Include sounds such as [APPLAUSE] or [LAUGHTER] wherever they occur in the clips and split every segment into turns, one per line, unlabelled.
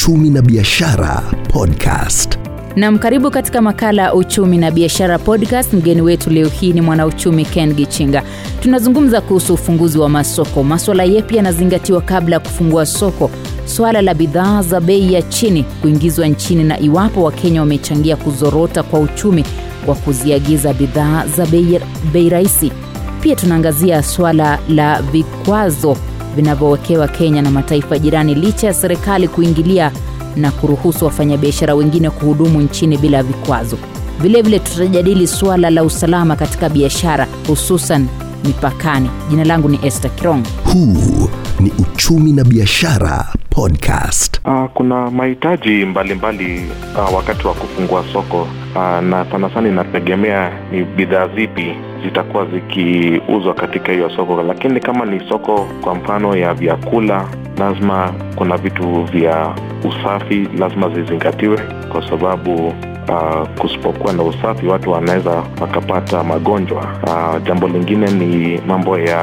Uchumi na Biashara Podcast.
Nam, karibu katika makala ya uchumi na biashara podcast. Mgeni wetu leo hii ni mwanauchumi Ken Gichinga. Tunazungumza kuhusu ufunguzi wa masoko. Maswala yepi yanazingatiwa kabla ya kufungua soko? Swala la bidhaa za bei ya chini kuingizwa nchini, na iwapo Wakenya wamechangia kuzorota kwa uchumi kwa kuziagiza bidhaa za bei, bei rahisi. Pia tunaangazia swala la vikwazo vinavyowekewa Kenya na mataifa jirani licha ya serikali kuingilia na kuruhusu wafanyabiashara wengine kuhudumu nchini bila vikwazo. Vilevile tutajadili suala la usalama katika biashara hususan mipakani. Jina langu ni Esther Kirong.
Huu ni Uchumi na Biashara Podcast.
Uh, kuna mahitaji mbalimbali uh, wakati wa kufungua soko uh, na sana sana inategemea ni bidhaa zipi zitakuwa zikiuzwa katika hiyo soko, lakini kama ni soko kwa mfano ya vyakula, lazima kuna vitu vya usafi lazima zizingatiwe, kwa sababu Uh, kusipokuwa na usafi watu wanaweza wakapata magonjwa. Uh, jambo lingine ni mambo ya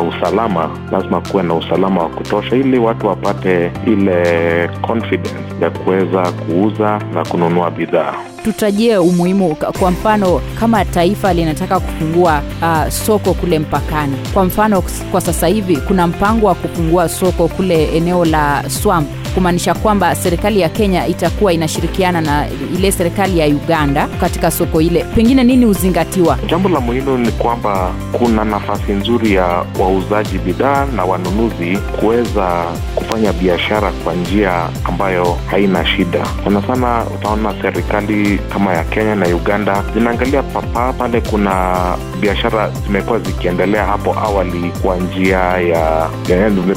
uh, usalama. Lazima kuwe na usalama wa kutosha ili watu wapate ile confidence ya kuweza kuuza na kununua bidhaa.
Tutajie umuhimu, kwa mfano kama taifa linataka kufungua uh, soko kule mpakani. Kwa mfano kwa sasa hivi kuna mpango wa kufungua soko kule eneo la Swam kumaanisha kwamba serikali ya Kenya itakuwa inashirikiana na ile serikali ya Uganda katika soko ile. Pengine nini huzingatiwa?
Jambo la muhimu ni kwamba kuna nafasi nzuri ya wauzaji bidhaa na wanunuzi kuweza kufanya biashara kwa njia ambayo haina shida. Sana sana utaona serikali kama ya Kenya na Uganda zinaangalia papa pale kuna biashara zimekuwa zikiendelea hapo awali kwa njia ya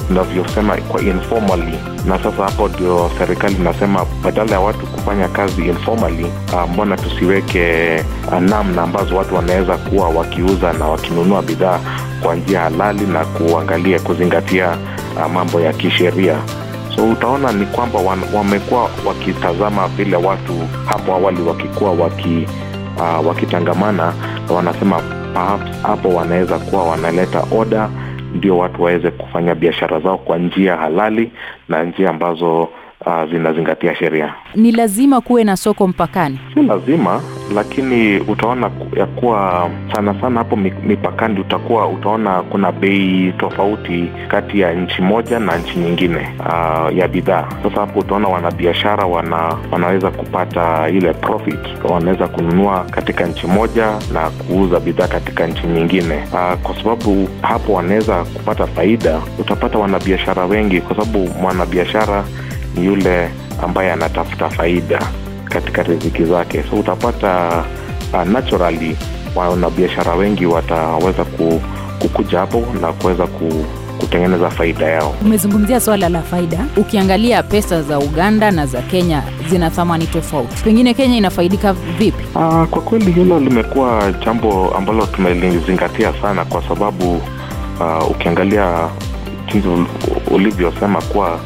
tunavyosema kwa informally na sasa hapo ndio serikali inasema badala ya watu kufanya kazi informally, uh, mbona tusiweke uh, namna ambazo watu wanaweza kuwa wakiuza na wakinunua bidhaa kwa njia halali na kuangalia kuzingatia uh, mambo ya kisheria. So utaona ni kwamba wamekuwa wakitazama vile watu hapo awali wakikuwa waki, uh, wakitangamana na wanasema hapo wanaweza kuwa wanaleta oda ndio watu waweze kufanya biashara zao kwa njia halali na njia ambazo uh, zinazingatia sheria.
Ni lazima kuwe na soko mpakani?
Si lazima, lakini utaona ya kuwa sana sana hapo mipakani utakuwa utaona kuna bei tofauti kati ya nchi moja na nchi nyingine uh, ya bidhaa. Sasa hapo utaona wanabiashara wana, wanaweza kupata ile profit, wanaweza kununua katika nchi moja na kuuza bidhaa katika nchi nyingine uh, kwa sababu hapo wanaweza kupata faida. Utapata wanabiashara wengi, kwa sababu mwanabiashara ni yule ambaye anatafuta faida katika riziki zake, so utapata uh, naturally wanabiashara wengi wataweza kukuja hapo na kuweza ku, kutengeneza faida yao.
Umezungumzia swala la faida. Ukiangalia pesa za Uganda na za Kenya zina thamani tofauti, pengine Kenya inafaidika vipi?
Uh, kwa kweli hilo limekuwa jambo ambalo tumelizingatia sana, kwa sababu uh, ukiangalia jinsi ulivyosema kuwa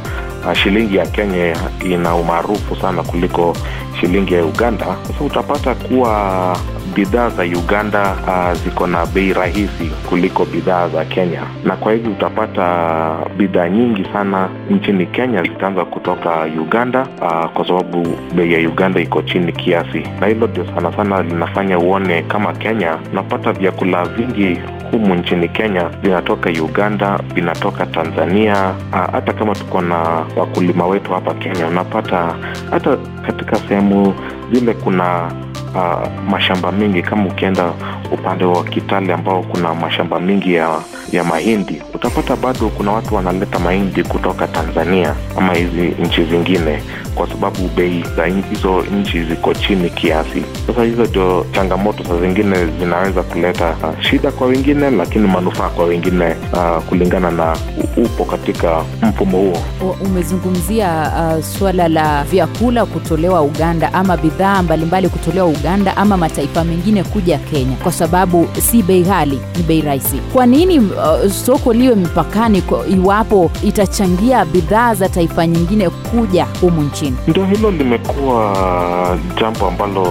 Uh, shilingi ya Kenya ina umaarufu sana kuliko shilingi ya Uganda. Sasa utapata kuwa bidhaa za Uganda uh, ziko na bei rahisi kuliko bidhaa za Kenya, na kwa hivyo utapata bidhaa nyingi sana nchini Kenya zitaanza kutoka Uganda uh, kwa sababu bei ya Uganda iko chini kiasi, na hilo ndio sana sana linafanya uone kama Kenya unapata vyakula vingi humu nchini Kenya vinatoka Uganda, vinatoka Tanzania. Hata kama tuko na wakulima wetu hapa Kenya, unapata hata katika sehemu zile kuna uh, mashamba mengi. Kama ukienda upande wa Kitale ambao kuna mashamba mengi ya ya mahindi, utapata bado kuna watu wanaleta mahindi kutoka Tanzania ama hizi nchi zingine, kwa sababu bei za hizo nchi ziko chini kiasi. Sasa hizo ndio changamoto, saa zingine zinaweza kuleta uh, shida kwa wengine, lakini manufaa kwa wengine uh, kulingana na upo katika mfumo huo.
Umezungumzia uh, suala la vyakula kutolewa Uganda ama bidhaa mbalimbali kutolewa Uganda ama mataifa mengine kuja Kenya, kwa sababu si bei ghali, ni bei rahisi. Kwa nini uh, soko liwe mipakani kwa, iwapo itachangia bidhaa za taifa nyingine kuja humu nchini?
Ndio hilo limekuwa jambo ambalo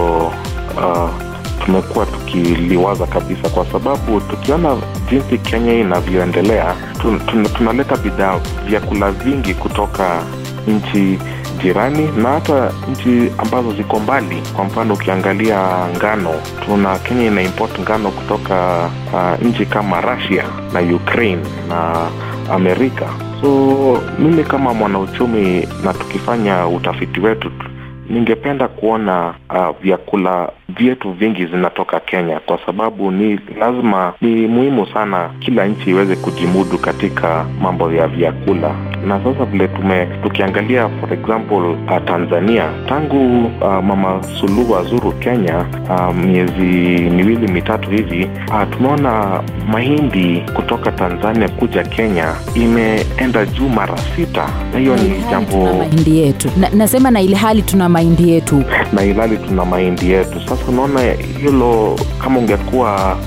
uh, tumekuwa tukiliwaza kabisa, kwa sababu tukiona jinsi Kenya inavyoendelea tun, tun, tunaleta bidhaa vyakula vingi kutoka nchi jirani na hata nchi ambazo ziko mbali. Kwa mfano ukiangalia ngano, tuna Kenya ina import ngano kutoka uh, nchi kama Russia na Ukraine na Amerika. So mimi kama mwanauchumi na tukifanya utafiti wetu ningependa kuona uh, vyakula vyetu vingi zinatoka Kenya kwa sababu ni lazima, ni muhimu sana kila nchi iweze kujimudu katika mambo ya vyakula. Na sasa vile tume tukiangalia for example uh, Tanzania tangu uh, Mama Suluhu azuru Kenya uh, miezi miwili mitatu hivi uh, tumeona mahindi kutoka Tanzania kuja Kenya imeenda juu mara sita, na hiyo ni jambo
mahindi yetu na, nasema na ilhali tuna mahindi yetu
na ilhali tuna mahindi yetu. Sasa unaona hilo, kama ungekuwa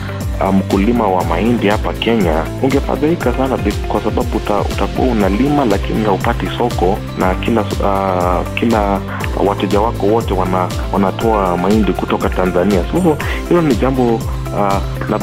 mkulima um, wa mahindi hapa Kenya ungefadhaika sana kwa sababu uta, utakuwa unalima lakini haupati soko, na kila uh, kila wateja wako wote wana, wanatoa mahindi kutoka Tanzania. So hilo ni jambo uh, na,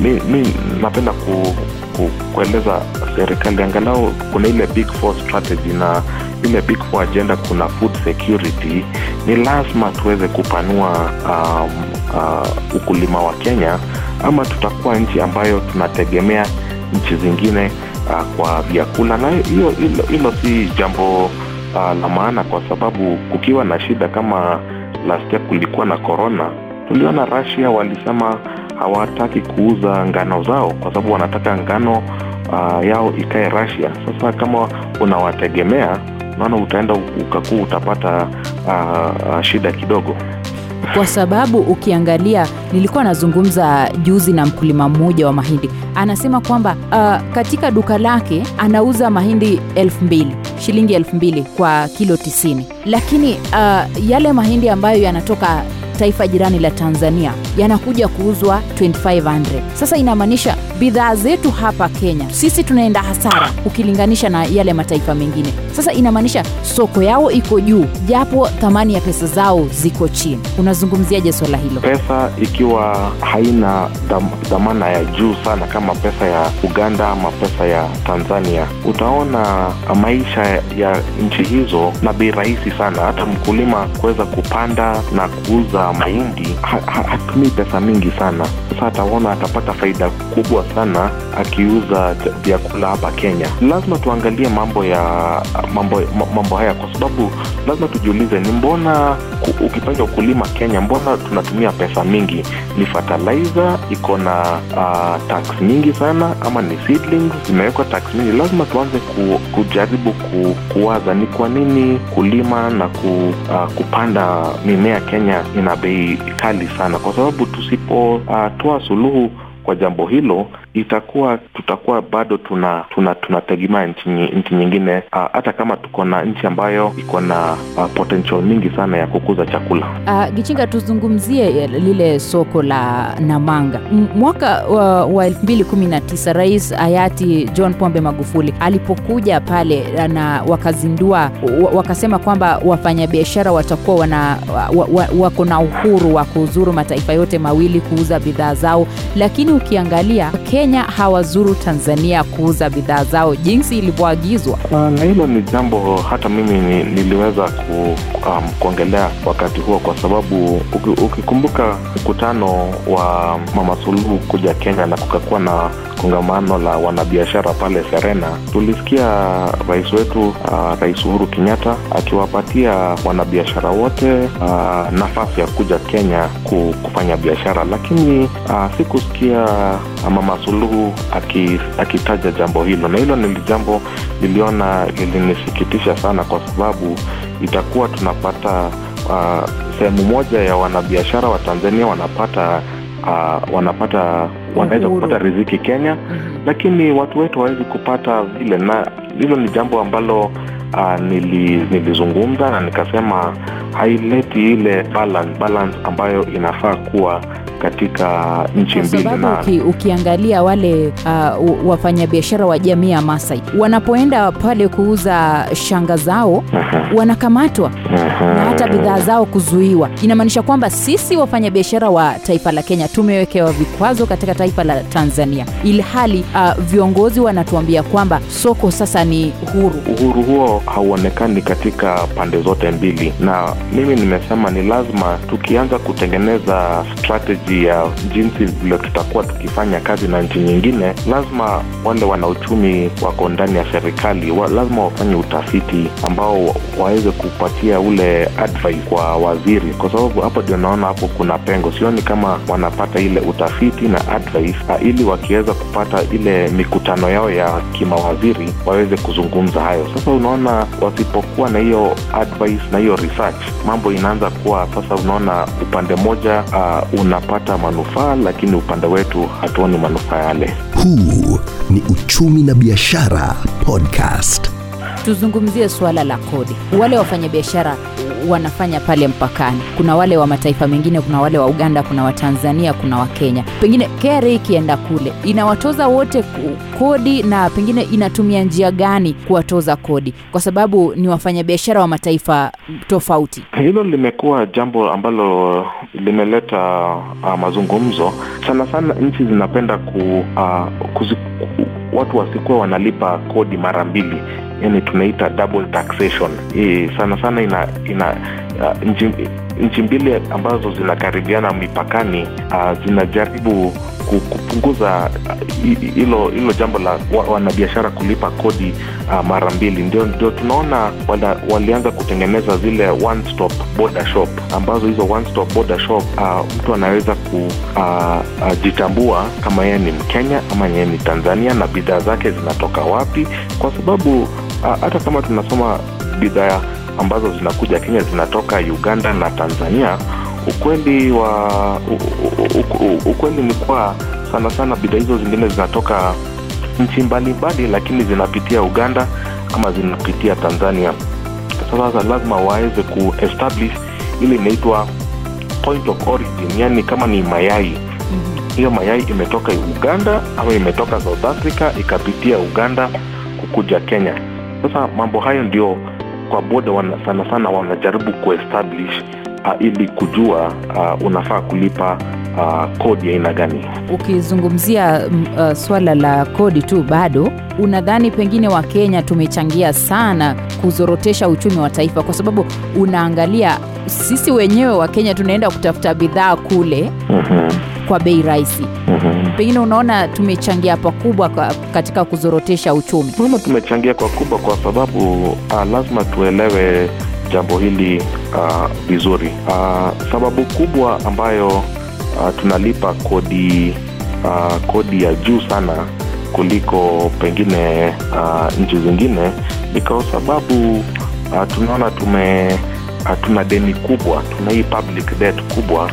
mi, mi napenda ku, ku, kueleza serikali angalau kuna ile big four strategy na ile big four agenda, kuna food security. Ni lazima tuweze kupanua um, uh, ukulima wa Kenya ama tutakuwa nchi ambayo tunategemea nchi zingine uh, kwa vyakula, na hiyo hilo si jambo uh, la maana, kwa sababu kukiwa na shida kama last year kulikuwa na corona, tuliona rasia walisema hawataki kuuza ngano zao kwa sababu wanataka ngano uh, yao ikae Russia. Sasa kama unawategemea, naona utaenda ukakuu utapata uh, uh, shida kidogo.
Kwa sababu ukiangalia, nilikuwa nazungumza juzi na mkulima mmoja wa mahindi, anasema kwamba uh, katika duka lake anauza mahindi elfu mbili shilingi elfu mbili kwa kilo tisini, lakini uh, yale mahindi ambayo yanatoka taifa jirani la Tanzania yanakuja kuuzwa 2500. Sasa inamaanisha bidhaa zetu hapa Kenya sisi tunaenda hasara ukilinganisha na yale mataifa mengine. Sasa inamaanisha soko yao iko juu, japo thamani ya pesa zao ziko chini. Unazungumziaje swala hilo?
Pesa ikiwa haina dhamana ya juu sana kama pesa ya Uganda ama pesa ya Tanzania, utaona maisha ya nchi hizo na bei rahisi sana, hata mkulima kuweza kupanda na kuuza mahindi hatumii ha, pesa mingi sana. Sasa ataona atapata faida kubwa sana akiuza vyakula hapa Kenya. Lazima tuangalie mambo ya mambo, mambo haya kwa sababu lazima tujiulize, ni mbona ukifanya ukulima Kenya, mbona tunatumia pesa mingi? Ni fertilizer iko na uh, tax nyingi sana, ama ni seedlings zimewekwa tax nyingi? Lazima tuanze ku, kujaribu ku, kuwaza ni kwa nini kulima na ku, uh, kupanda mimea Kenya ina bei kali sana, kwa sababu tusipotoa uh, suluhu kwa jambo hilo itakuwa tutakuwa bado tuna tunategemea nchi, nyingine hata uh, kama tuko na nchi ambayo iko na uh, potential mingi sana ya kukuza chakula.
Uh, Gichinga, tuzungumzie lile soko la Namanga. Mwaka wa, wa 2019 Rais hayati John Pombe Magufuli alipokuja pale na wakazindua wakasema kwamba wafanyabiashara watakuwa wana wa, wa, wako na uhuru wa kuzuru mataifa yote mawili kuuza bidhaa zao, lakini ukiangalia Kenya hawazuru Tanzania kuuza bidhaa zao jinsi ilivyoagizwa.
Na hilo ni jambo hata mimi ni, niliweza ku, um, kuongelea wakati huo, kwa sababu ukikumbuka mkutano wa Mama Suluhu kuja Kenya na kukakuwa na kongamano la wanabiashara pale Serena, tulisikia rais wetu uh, Rais Uhuru Kenyatta akiwapatia wanabiashara wote uh, nafasi ya kuja Kenya kufanya biashara, lakini uh, sikusikia Mama Suluhu akitaja aki jambo hilo, na hilo ni jambo niliona lilinisikitisha sana, kwa sababu itakuwa tunapata uh, sehemu moja ya wanabiashara wa Tanzania wanapata uh, wanapata wanaweza kupata riziki Kenya, mm-hmm. lakini watu wetu hawawezi kupata vile, na hilo ni jambo ambalo uh, nili, nilizungumza na nikasema haileti ile balance, balance ambayo inafaa kuwa katika nchi
kwa
mbili
sababu
na
uki, ukiangalia wale uh, wafanyabiashara wa jamii ya Masai wanapoenda pale kuuza shanga zao wanakamatwa na hata bidhaa zao kuzuiwa. Inamaanisha kwamba sisi wafanyabiashara wa taifa la Kenya tumewekewa vikwazo katika taifa la Tanzania, ili hali uh, viongozi wanatuambia kwamba soko sasa ni huru.
uhuru huo hauonekani katika pande zote mbili, na mimi nimesema ni lazima tukianza kutengeneza strategy ya jinsi vile tutakuwa tukifanya kazi na nchi nyingine, lazima wale wanauchumi wako ndani ya serikali wa, lazima wafanye utafiti ambao waweze kupatia ule advice kwa waziri, kwa sababu hapo ndio naona hapo kuna pengo. Sioni kama wanapata ile utafiti na advice, ili wakiweza kupata ile mikutano yao ya kimawaziri waweze kuzungumza hayo. Sasa unaona, wasipokuwa na hiyo advice na hiyo research, mambo inaanza kuwa sasa, unaona upande mmoja uh, unapata manufaa, lakini upande wetu hatuoni manufaa yale.
Huu ni Uchumi na Biashara Podcast.
Tuzungumzie suala la kodi. Wale wafanyabiashara wanafanya pale mpakani, kuna wale wa mataifa mengine, kuna wale wa Uganda, kuna Watanzania, kuna Wakenya. Pengine KRA ikienda kule inawatoza wote kodi, na pengine inatumia njia gani kuwatoza kodi, kwa sababu ni wafanyabiashara wa mataifa tofauti.
Hilo limekuwa jambo ambalo limeleta uh, mazungumzo sana sana. Nchi zinapenda ku, uh, kuzi, ku, watu wasikuwa wanalipa kodi mara mbili, yani tunaita double taxation. e, sana sana ina, ina uh, nchi, nchi mbili ambazo zinakaribiana mipakani uh, zinajaribu kupunguza kupunguza uh, hilo hilo jambo la wanabiashara kulipa kodi uh, mara mbili. Ndio, ndio tunaona wala, walianza kutengeneza zile one stop border shop ambazo hizo one stop border shop uh, mtu anaweza kujitambua uh, uh, kama yeye ni Mkenya ama yeye ni Tanzania na bidhaa zake zinatoka wapi, kwa sababu hata kama tunasoma bidhaa ambazo zinakuja Kenya zinatoka Uganda na Tanzania, ukweli wa u, u, u, ukweli ni kuwa sana sana bidhaa hizo zingine zinatoka nchi mbalimbali, lakini zinapitia Uganda ama zinapitia Tanzania. Sasa lazima waweze kuestablish ile inaitwa point of origin, yani kama ni mayai hiyo mayai imetoka Uganda ama imetoka South Africa ikapitia Uganda kukuja Kenya. Sasa mambo hayo ndio kwa boda wana, sana sana wanajaribu kuestablish uh, ili kujua uh, unafaa kulipa uh, kodi aina gani.
Ukizungumzia uh, swala la kodi tu, bado unadhani pengine Wakenya tumechangia sana kuzorotesha uchumi wa taifa, kwa sababu unaangalia sisi wenyewe Wakenya tunaenda kutafuta bidhaa kule
mm-hmm.
Kwa bei rahisi.
Mm-hmm.
Pengine unaona tumechangia pakubwa katika kuzorotesha uchumi.
Mama tumechangia kwa kubwa, kwa sababu uh, lazima tuelewe jambo hili uh, vizuri. Uh, sababu kubwa ambayo uh, tunalipa kodi uh, kodi ya juu sana kuliko pengine uh, nchi zingine ni kwa sababu uh, tunaona tume uh, tuna deni kubwa, tuna hii public debt kubwa uh,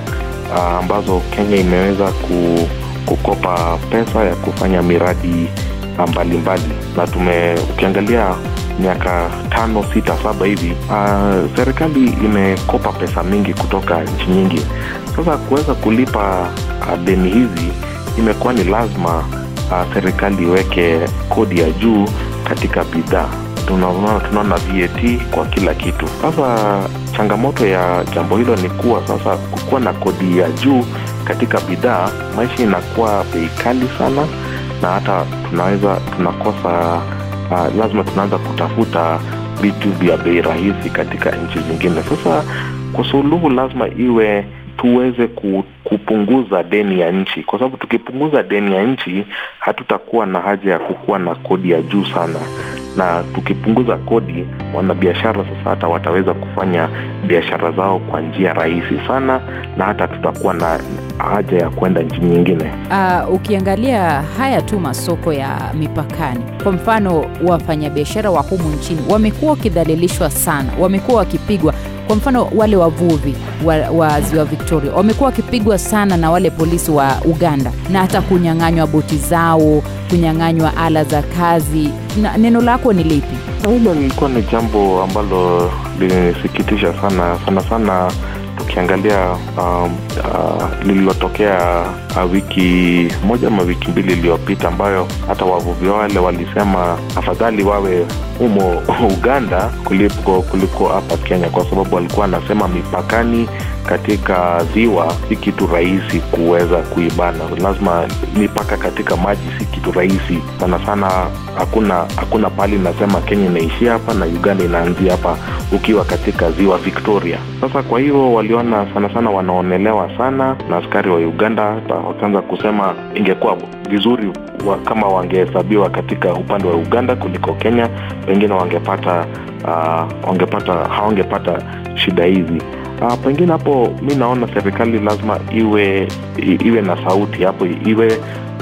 ambazo Kenya imeweza ku, kukopa pesa ya kufanya miradi mbalimbali mbalimbali na tume ukiangalia miaka tano sita saba hivi uh, serikali imekopa pesa mingi kutoka nchi nyingi. Sasa kuweza kulipa deni hizi imekuwa ni lazima serikali iweke kodi ya juu katika bidhaa. Tunaona tuna VAT kwa kila kitu. Sasa changamoto ya jambo hilo ni kuwa sasa kukuwa na kodi ya juu katika bidhaa, maisha inakuwa bei kali sana, na hata tunaweza tunakosa uh, lazima tunaanza kutafuta vitu vya bei rahisi katika nchi zingine. Sasa kwa suluhu lazima iwe tuweze ku, kupunguza deni ya nchi, kwa sababu tukipunguza deni ya nchi hatutakuwa na haja ya kukuwa na kodi ya juu sana, na tukipunguza kodi, wanabiashara sasa hata wataweza kufanya biashara zao kwa njia rahisi sana, na hata tutakuwa na haja ya kwenda nchi nyingine.
Uh, ukiangalia haya tu masoko ya mipakani, kwa mfano wafanyabiashara wa humu nchini wamekuwa wakidhalilishwa sana, wamekuwa wakipigwa. Kwa mfano wale wavuvi wa, wa ziwa Victoria wamekuwa wakipigwa sana na wale polisi wa Uganda, na hata kunyang'anywa boti zao, kunyang'anywa ala za kazi. Na, neno lako ni lipi?
Hilo lilikuwa ni jambo ambalo linisikitisha sana sana sana ukiangalia um, uh, lililotokea uh, wiki moja ama wiki mbili iliyopita ambayo hata wavuvi wale walisema afadhali wawe humo [LAUGHS] uganda kuliko kuliko hapa kenya kwa sababu walikuwa wanasema mipakani katika ziwa si kitu rahisi kuweza kuibana. Lazima mipaka katika maji si kitu rahisi. Sana sana hakuna hakuna pali inasema kenya inaishia hapa na uganda inaanzia hapa ukiwa katika ziwa victoria. Sasa kwa hivyo waliona sana sana wanaonelewa sana na askari wa uganda. Wakaanza kusema ingekuwa vizuri wa, kama wangehesabiwa katika upande wa uganda kuliko kenya pengine wangepata uh, wangepata hawangepata shida hizi Uh, pengine hapo mi naona serikali lazima iwe iwe na sauti hapo iwe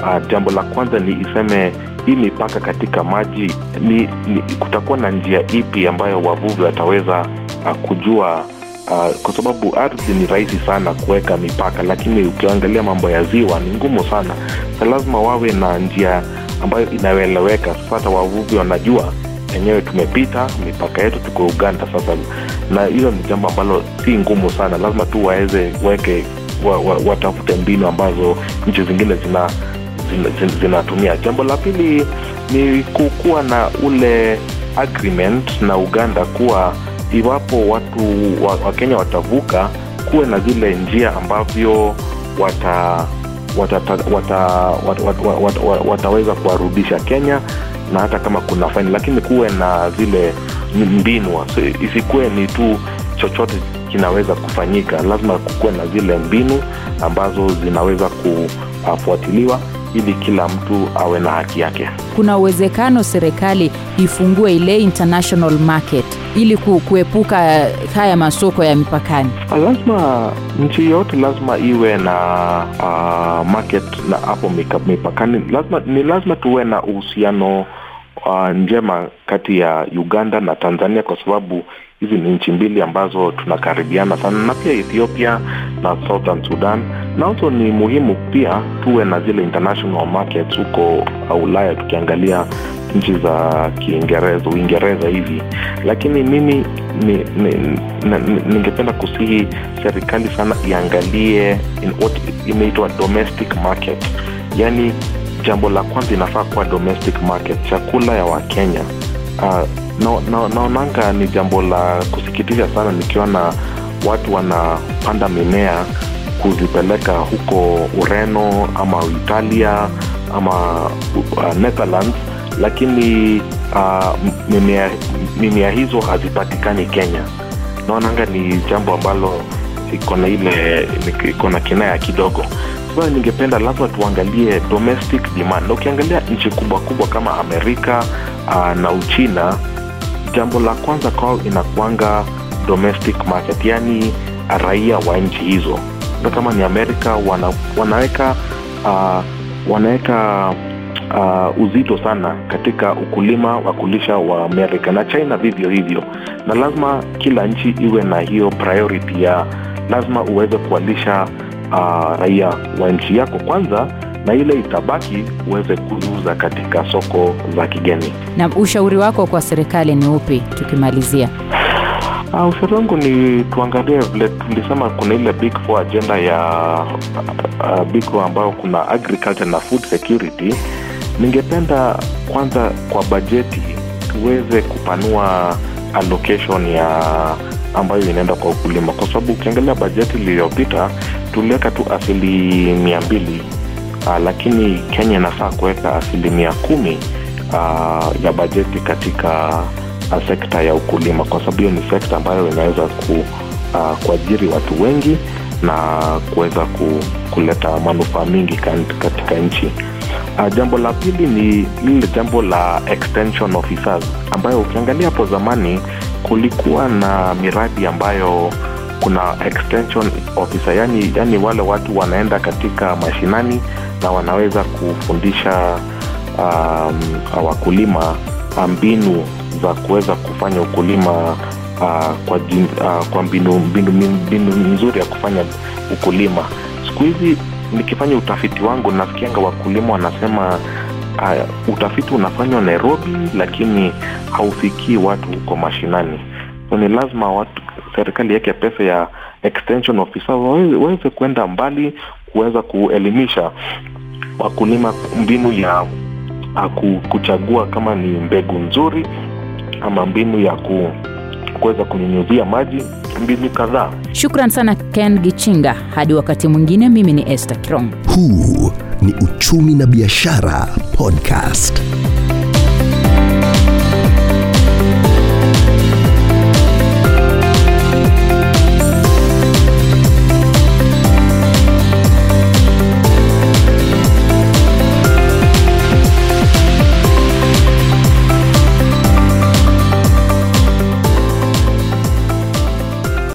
uh, jambo la kwanza ni iseme hii mipaka katika maji ni, ni kutakuwa na njia ipi ambayo wavuvi wataweza uh, kujua uh, kwa sababu ardhi ni rahisi sana kuweka mipaka lakini ukiangalia mambo ya ziwa ni ngumu sana. Sa lazima wawe na njia ambayo inayoeleweka. Sasa wavuvi wanajua enyewe tumepita mipaka yetu tuko uganda. Sasa na hilo ni jambo ambalo si ngumu sana. Lazima tu waweze weke wa, wa, watafute mbinu ambazo nchi zingine zina zinatumia zina, zina jambo la pili ni kukuwa na ule agreement na uganda kuwa iwapo watu wa, wa watavuka kuwe na zile njia ambavyo wata watata, wata, wata, wata, wata, wata, wataweza kuwarudisha kenya na hata kama kuna faini lakini kuwe na zile mbinu so, isikuwe ni tu chochote kinaweza kufanyika. Lazima kukuwe na zile mbinu ambazo zinaweza kufuatiliwa ili kila mtu awe na haki yake.
Kuna uwezekano serikali ifungue ile international market ili kuepuka haya masoko ya mipakani.
Lazima nchi yote lazima iwe na uh, market na hapo mipakani. Lazima ni lazima tuwe na uhusiano uh, njema kati ya uganda na tanzania kwa sababu hizi ni nchi mbili ambazo tunakaribiana sana na pia ethiopia na southern sudan. Na also ni muhimu pia tuwe na zile international markets huko ulaya tukiangalia nchi za kiingereza uingereza hivi. Lakini mimi ningependa ni, ni, kusihi serikali sana iangalie in what imeitwa domestic market. Yaani jambo la kwanza inafaa kuwa domestic market chakula ya wakenya. Uh, naonanga na, na ni jambo la kusikitisha sana nikiona watu wanapanda mimea kuzipeleka huko ureno ama italia ama uh, netherlands lakini uh, mimea, mimea hizo hazipatikani kenya. Naonanga ni jambo ambalo iko na ile iko na kinaya kidogo sasa ningependa lazima tuangalie domestic demand. Na ukiangalia nchi kubwa kubwa kama amerika uh, na uchina jambo la kwanza kwao inakuanga domestic market yaani raia wa nchi hizo. Na kama ni amerika wana, wanaweka uh, wanaweka uh, uzito sana katika ukulima wa kulisha wa amerika na china vivyo hivyo. Na lazima kila nchi iwe na hiyo priority ya lazima uweze kuwalisha uh, raia wa nchi yako kwanza na ile itabaki uweze kuuza katika soko za kigeni.
Na ushauri wako kwa serikali ni upi tukimalizia?
Uh, ushauri wangu ni tuangalie vile tulisema kuna ile big four agenda ya uh, big four ambayo kuna agriculture na food security. Ningependa kwanza kwa bajeti tuweze kupanua allocation ya ambayo inaenda kwa ukulima. Kwa sababu ukiangalia bajeti iliyopita tuliweka tu asilimia mbili uh, lakini kenya inafaa kuweka asilimia kumi uh, ya bajeti katika uh, sekta ya ukulima kwa sababu hiyo ni sekta ambayo inaweza ku, uh, kuajiri watu wengi na kuweza ku, kuleta manufaa mingi katika nchi. Uh, jambo la pili ni lile jambo la extension officers ambayo ukiangalia hapo zamani kulikuwa na miradi ambayo kuna extension officer yani, yani wale watu wanaenda katika mashinani na wanaweza kufundisha um, wakulima mbinu za kuweza kufanya ukulima uh, kwa, jin, uh, kwa mbinu, mbinu, mbinu nzuri ya kufanya ukulima. Siku hizi nikifanya utafiti wangu nafikianga wakulima wanasema uh, utafiti unafanywa nairobi lakini haufikii watu huko mashinani so ni lazima watu serikali yake pesa ya extension officer waweze, kuenda kwenda mbali kuweza kuelimisha wakulima mbinu ya kuchagua kama ni mbegu nzuri ama mbinu ya ku, kuweza kunyunyuzia maji mbinu kadhaa
Shukran sana Ken Gichinga. Hadi wakati mwingine, mimi ni Esther Kirong.
Huu ni Uchumi na Biashara Podcast.